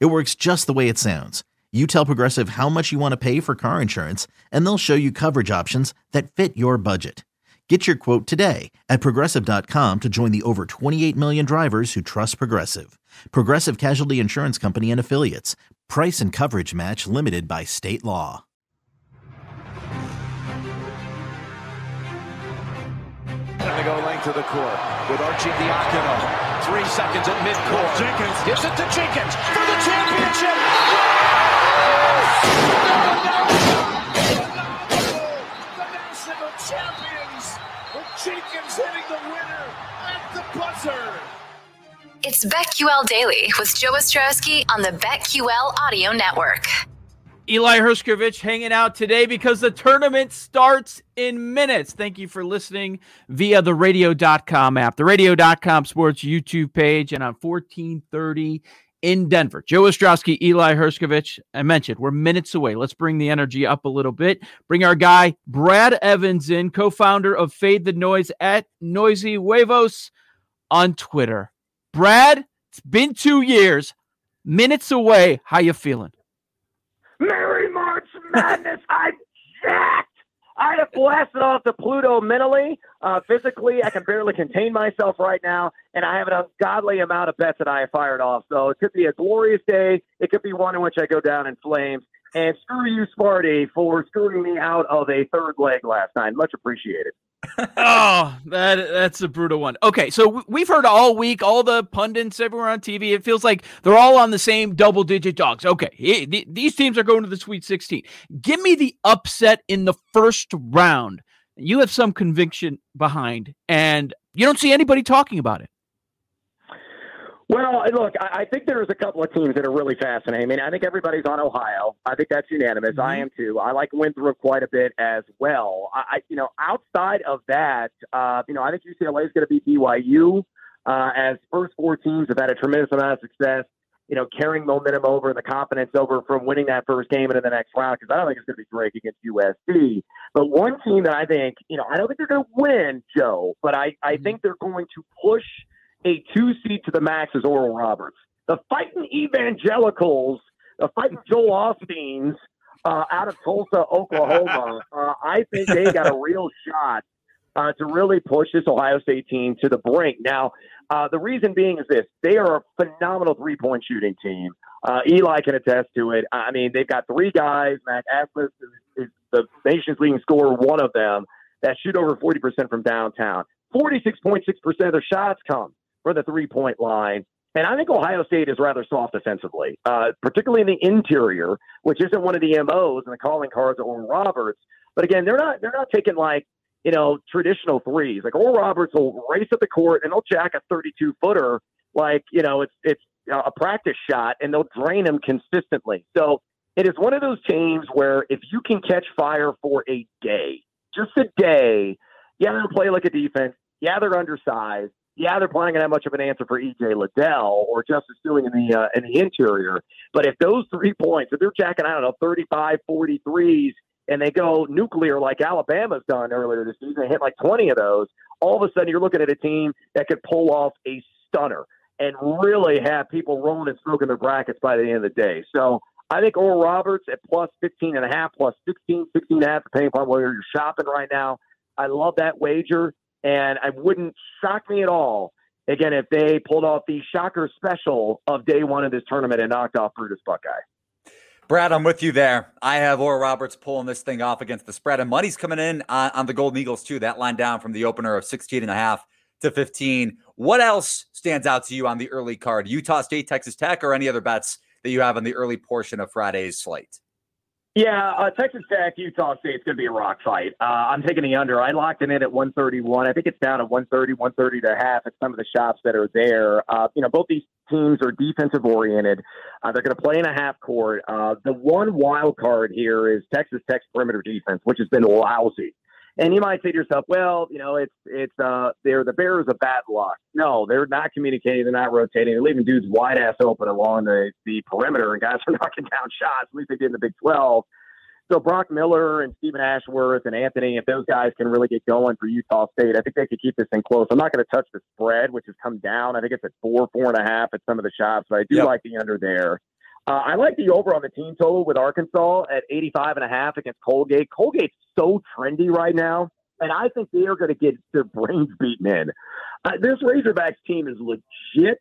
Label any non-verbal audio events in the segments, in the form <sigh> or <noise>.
It works just the way it sounds. You tell Progressive how much you want to pay for car insurance, and they'll show you coverage options that fit your budget. Get your quote today at progressive.com to join the over 28 million drivers who trust Progressive. Progressive Casualty Insurance Company and Affiliates. Price and coverage match limited by state law. And they go length of the court with Archie Diacono. Three seconds at midcourt. Jenkins. gives it to Jenkins for the championship. The national champions. With Jenkins hitting the winner at the buzzer. It's BetQL Daily with Joe Ostrowski on the BetQL Audio Network. Eli Hershkovich hanging out today because the tournament starts in minutes. Thank you for listening via the radio.com app, the radio.com sports YouTube page, and on 1430 in Denver. Joe Ostrowski, Eli Hershkovich. I mentioned we're minutes away. Let's bring the energy up a little bit. Bring our guy, Brad Evans, in, co founder of Fade the Noise at Noisy Huevos on Twitter. Brad, it's been two years, minutes away. How you feeling? Madness. I'm jacked. I have blasted off to Pluto mentally. Uh, physically, I can barely contain myself right now, and I have an ungodly amount of bets that I have fired off. So it could be a glorious day. It could be one in which I go down in flames. And screw you, Sparty, for screwing me out of a third leg last night. Much appreciated. Oh, that that's a brutal one. Okay, so we've heard all week, all the pundits everywhere on TV. It feels like they're all on the same double-digit dogs. Okay, these teams are going to the Sweet 16. Give me the upset in the first round. You have some conviction behind, and you don't see anybody talking about it. Well, look, I think there's a couple of teams that are really fascinating. I mean, I think everybody's on Ohio. I think that's unanimous. Mm-hmm. I am too. I like Winthrop quite a bit as well. I, you know, outside of that, uh, you know, I think UCLA is going to be BYU. Uh, as first four teams have had a tremendous amount of success, you know, carrying momentum over and the confidence over from winning that first game into the next round. Because I don't think it's going to be great against USC. But one team that I think, you know, I don't think they're going to win, Joe, but I, I mm-hmm. think they're going to push – a two seat to the max is Oral Roberts. The fighting evangelicals, the fighting Joel Osteen's uh, out of Tulsa, Oklahoma, <laughs> uh, I think they got a real shot uh, to really push this Ohio State team to the brink. Now, uh, the reason being is this they are a phenomenal three point shooting team. Uh, Eli can attest to it. I mean, they've got three guys. Max Abmas is, is the nation's leading scorer, one of them, that shoot over 40% from downtown. 46.6% of their shots come for the three point line. And I think Ohio State is rather soft defensively, uh, particularly in the interior, which isn't one of the MOs and the calling cards of Oral Roberts. But again, they're not they're not taking like you know traditional threes. Like Oral Roberts will race at the court and they'll jack a 32 footer like you know it's it's a practice shot and they'll drain them consistently. So it is one of those teams where if you can catch fire for a day, just a day, yeah, they'll play like a defense. Yeah, they're undersized yeah, they're playing that much of an answer for EJ Liddell or Justice Sueing in the uh, in the interior. But if those three points, if they're jacking, I don't know, 35, 43s, and they go nuclear like Alabama's done earlier this season, hit like 20 of those, all of a sudden you're looking at a team that could pull off a stunner and really have people rolling and smoking their brackets by the end of the day. So I think Oral Roberts at plus 15 and a half, plus 16, 16 and a half, depending upon where you're shopping right now. I love that wager. And I wouldn't shock me at all, again, if they pulled off the shocker special of day one of this tournament and knocked off Brutus Buckeye. Brad, I'm with you there. I have Oral Roberts pulling this thing off against the spread, and money's coming in on, on the Golden Eagles too. That line down from the opener of 16 and a half to 15. What else stands out to you on the early card? Utah State, Texas Tech, or any other bets that you have on the early portion of Friday's slate? Yeah, uh, Texas Tech, Utah State, it's going to be a rock fight. Uh, I'm taking the under. I locked it in at 131. I think it's down to 130, 130 to a half at some of the shops that are there. Uh, you know, both these teams are defensive oriented. Uh, they're going to play in a half court. Uh, the one wild card here is Texas Tech's perimeter defense, which has been lousy. And you might say to yourself, well, you know, it's it's uh they're the Bears of bad luck. No, they're not communicating, they're not rotating, they're leaving dudes wide ass open along the, the perimeter and guys <laughs> are knocking down shots. At least they did in the Big Twelve. So Brock Miller and Stephen Ashworth and Anthony, if those guys can really get going for Utah State, I think they could keep this thing close. I'm not going to touch the spread, which has come down. I think it's at four, four and a half at some of the shops, but I do yep. like the under there. Uh, I like the over on the team total with Arkansas at 85 and a half against Colgate. Colgate's so trendy right now, and I think they are going to get their <laughs> brains beaten in. Uh, this Razorbacks team is legit.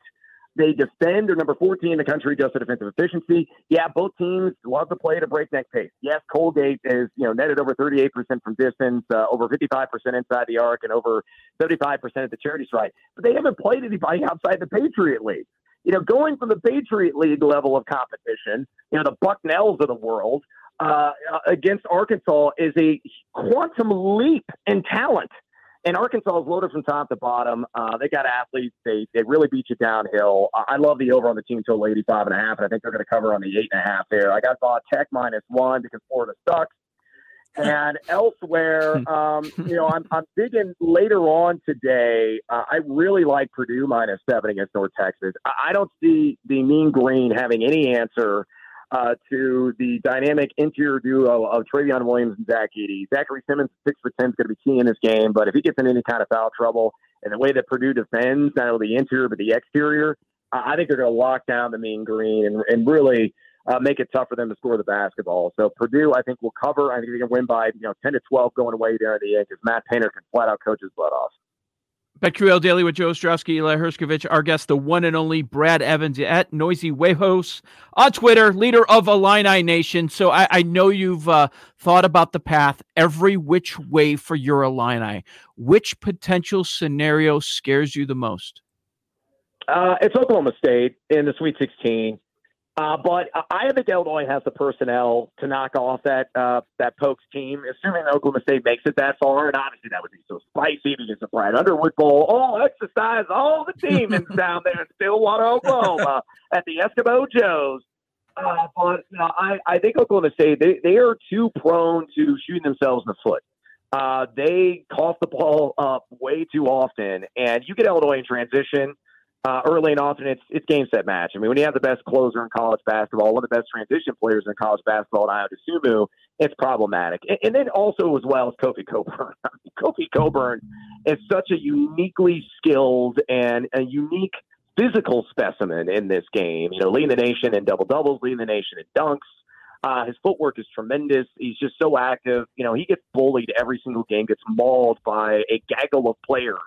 They defend. They're number 14 in the country just at defensive efficiency. Yeah, both teams love to play at a breakneck pace. Yes, Colgate is you know netted over 38% from distance, uh, over 55% inside the arc, and over 75% at the charity stripe. But they haven't played anybody <laughs> outside the Patriot League you know, going from the Patriot League level of competition, you know, the Bucknells of the world, uh, against Arkansas is a quantum leap in talent. And Arkansas is loaded from top to bottom. Uh, they got athletes. They they really beat you downhill. I love the over on the team total 85 and a half, and I think they're going to cover on the eight and a half there. I got Tech minus one because Florida sucks. And elsewhere, <laughs> um, you know, I'm, I'm digging later on today. Uh, I really like Purdue minus seven against North Texas. I, I don't see the Mean Green having any answer uh, to the dynamic interior duo of Trevion Williams and Zach Edey. Zachary Simmons, six for ten, is going to be key in this game. But if he gets in any kind of foul trouble, and the way that Purdue defends, not only the interior but the exterior, I think they're going to lock down the Mean Green and, and really uh, make it tough for them to score the basketball. So Purdue, I think, will cover. I think they can win by you know ten to twelve going away there in the end because Matt Painter can flat out coach his butt off. BetQL Daily with Joe Ostrowski, Eli Hershkovich, our guest, the one and only Brad Evans at Noisy Huevos on Twitter, leader of Illini Nation. So I, I know you've uh, thought about the path every which way for your Illini. Which potential scenario scares you the most? Uh, it's Oklahoma State in the Sweet 16. Uh, but I think Illinois has the personnel to knock off that uh, that Pokes team, assuming Oklahoma State makes it that far. And obviously, that would be so spicy because the Brad Underwood Bowl. All exercise, all the demons <laughs> down there in Stillwater, Oklahoma, at the Eskimo Joe's. Uh, but you know, I, I think Oklahoma State they, they are too prone to shooting themselves in the foot. Uh, they cough the ball up way too often, and you get Illinois in transition uh, early and often, it's it's game set match. I mean, when you have the best closer in college basketball, one of the best transition players in college basketball, Ayo Dosunmu, it's problematic. And, and, then also as well as Kofi Cockburn. <laughs> Kofi Cockburn is such a uniquely skilled and a unique physical specimen in this game. You know, leading the nation in double doubles, leading the nation in dunks. Uh, his footwork is tremendous. He's just so active. You know, he gets bullied every single game, gets mauled by a gaggle of players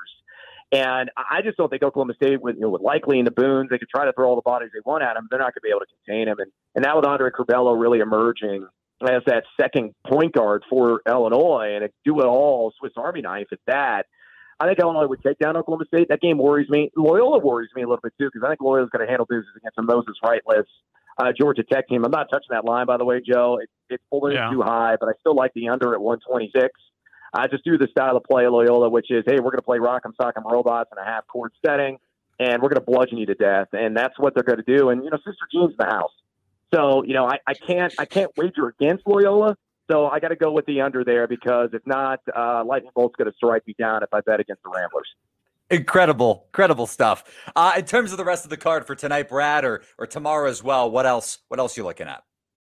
and I just don't think Oklahoma State, would, you know, with Likekele and the Boones, they could try to throw all the bodies they want at him. They're not going to be able to contain him. And, and now with Andre Curbelo really emerging as that second point guard for Illinois and a do it all Swiss Army knife at that, I think Illinois would take down Oklahoma State. That game worries me. Loyola worries me a little bit too because I think Loyola's going to handle business against the Moses Wrightless uh, Georgia Tech team. I'm not touching that line, by the way, Joe. It, it's pulling yeah. too high, but I still like the under at 126. I just do the style of play Loyola, which is, hey, we're going to play Rock'em Sock'em Robots in a half court setting, and we're going to bludgeon you to death, and that's what they're going to do. And you know, Sister Jean's in the house, so you know, I, I can't I can't wager against Loyola. So I got to go with the under there because if not, uh, Lightning Bolt's going to strike me down if I bet against the Ramblers. Incredible, incredible stuff. Uh, in terms of the rest of the card for tonight, Brad, or or tomorrow as well, what else? What else you looking at?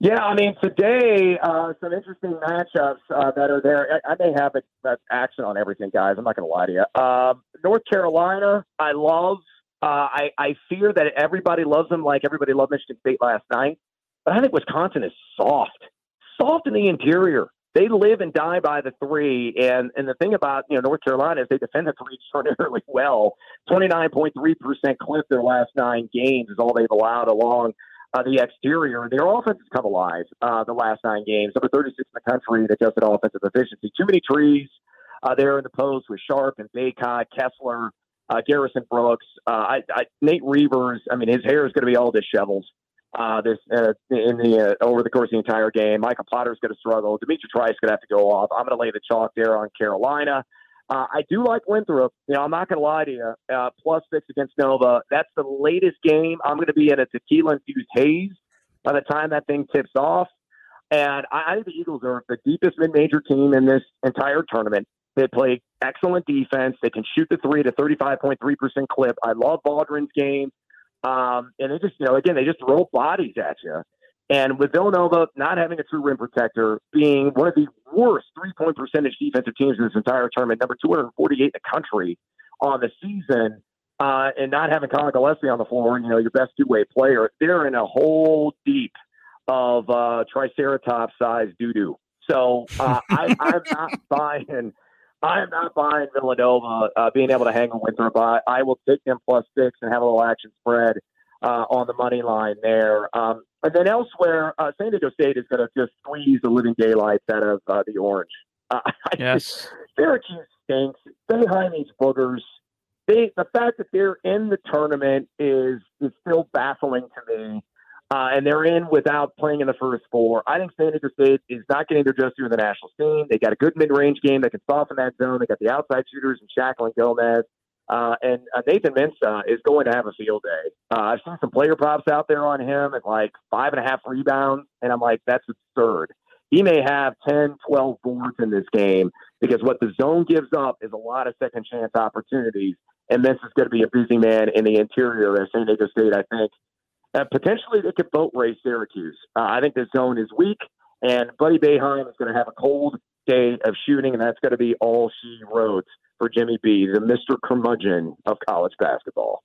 Yeah, I mean, today, uh, some interesting matchups uh, that are there. I, I may have a, action on everything, guys. I'm not going to lie to you. Uh, North Carolina, I love. Uh, I, I fear that everybody loves them like everybody loved Michigan State last night. But I think Wisconsin is soft, soft in the interior. They live and die by the three, and and the thing about you know North Carolina is they defend the three <laughs> extraordinarily well. Twenty nine point three percent clip their last nine games is all they've allowed along uh, the exterior. Their offense has come alive uh, the last nine games. Number 36 in the country in adjusted offensive efficiency. Too many trees uh, there in the post with Sharpe and Bacot, Kessler, uh, Garrison Brooks. Uh, I, I, Nate Reuvers, I mean, his hair is going to be all disheveled. Uh, this uh, in the over the course of the entire game, Micah Potter's going to struggle. D'Mitrik Trice going to have to go off. I'm going to lay the chalk there on Carolina. Uh, I do like Winthrop. You know, I'm not going to lie to you. Uh, plus six against Nova. That's the latest game. I'm going to be in a tequila infused haze by the time that thing tips off. And I, I think the Eagles are the deepest mid major team in this entire tournament. They play excellent defense. They can shoot the three at a 35.3% clip. I love Vaudrin's game. Um, and they just, you know, again, they just throw bodies at you. And with Villanova not having a true rim protector, being one of the worst three point percentage defensive teams in this entire tournament, number 248 in the country on the season, uh, and not having Collin Gillespie on the floor, you know, your best two way player, they're in a hole deep of uh, Triceratops size doo doo. So uh, I, I'm <laughs> not buying. I am not buying Villanova uh, being able to hang a Winthrop. I, I will take them plus six and have a little action spread uh, on the money line there. Um, and then elsewhere, uh, San Diego State is going to just squeeze the living daylights out of uh, the Orange. Uh, <laughs> yes, Syracuse stinks. Behind these boogers. They, the fact that they're in the tournament is is still baffling to me. Uh, and they're in without playing in the first four. I think San Diego State is not getting their just due in the national scene. They got a good mid-range game that can soften that zone. They got the outside shooters and Schakel and Gomez. Uh, and uh, Nathan Mensah is going to have a field day. Uh, I've seen some player props out there on him at like five and a half rebounds, and I'm like, that's absurd. He may have 10, 12 boards in this game because what the zone gives up is a lot of second chance opportunities. And Mensah's going to be a busy man in the interior of San Diego State, I think. Uh, potentially, they could boat race Syracuse. Uh, I think the zone is weak, and Buddy Boeheim is going to have a cold day of shooting, and that's going to be all she wrote for Jimmy B, the Mr. Curmudgeon of college basketball.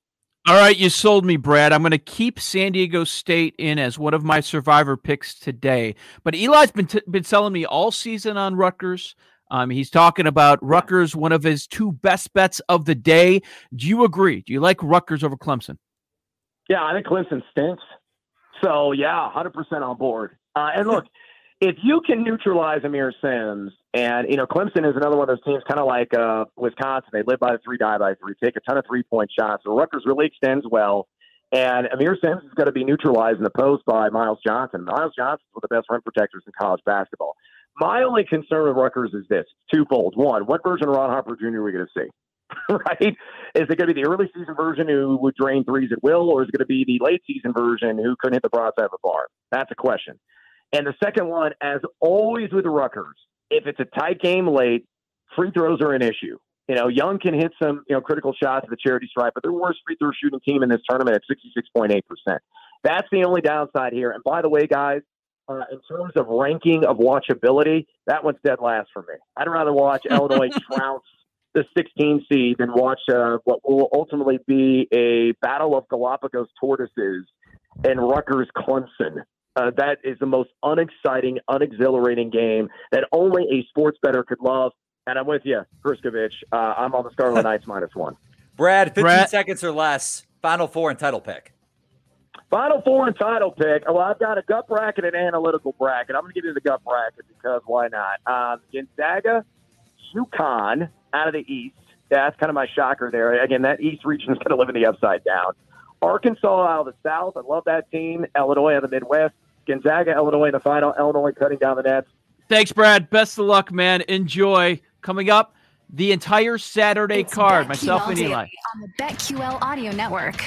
All right, you sold me, Brad. I'm going to keep San Diego State in as one of my survivor picks today. But Eli's been t- been selling me all season on Rutgers. Um, he's talking about Rutgers, one of his two best bets of the day. Do you agree? Do you like Rutgers over Clemson? Yeah, I think Clemson stinks. So yeah, 100% on board. Uh, and look, if you can neutralize Aamir Simms, and you know Clemson is another one of those teams, kind of like uh, Wisconsin. They live by the three, die by three, take a ton of three point shots. So Rutgers really extends well, and Aamir Simms is going to be neutralized in the post by Myles Johnson. Myles Johnson is one of the best rim protectors in college basketball. My only concern with Rutgers is this: twofold. One, what version of Ron Harper Jr. are we going to see? <laughs> right? Is it going to be the early season version who would drain threes at will, or is it going to be the late season version who couldn't hit the broadside of a bar? That's a question. And the second one, as always with Rutgers, if it's a tight game late, free throws are an issue. You know, Young can hit some, you know, critical shots at the charity stripe, but they're the worst free throw shooting team in this tournament at 66.8%. That's the only downside here. And by the way, guys, uh, in terms of ranking of watchability, that one's dead last for me. I'd rather watch <laughs> Illinois trounce the 16 seed than watch uh, what will ultimately be a battle of Galapagos tortoises and Rutgers Clemson. Uh, that is the most unexciting, unexhilarating game that only a sports better could love. And I'm with you, Hershkovich. Uh, I'm on the Scarlet Knights <laughs> minus one. Brad, 15 Brad. seconds or less. Final four and title pick. Final four and title pick. Well, I've got a gut bracket and analytical bracket. I'm going to give you the gut bracket because why not? Um, Gonzaga, UConn out of the East. Yeah, that's kind of my shocker there. Again, that East region is <laughs> going to live in the upside down. Arkansas out of the South. I love that team. Illinois out of the Midwest. Gonzaga, Illinois in the final. Illinois cutting down the nets. Thanks, Brad. Best of luck, man. Enjoy. Coming up, the entire Saturday it's card. Myself and Eli. On the BetQL Audio Network.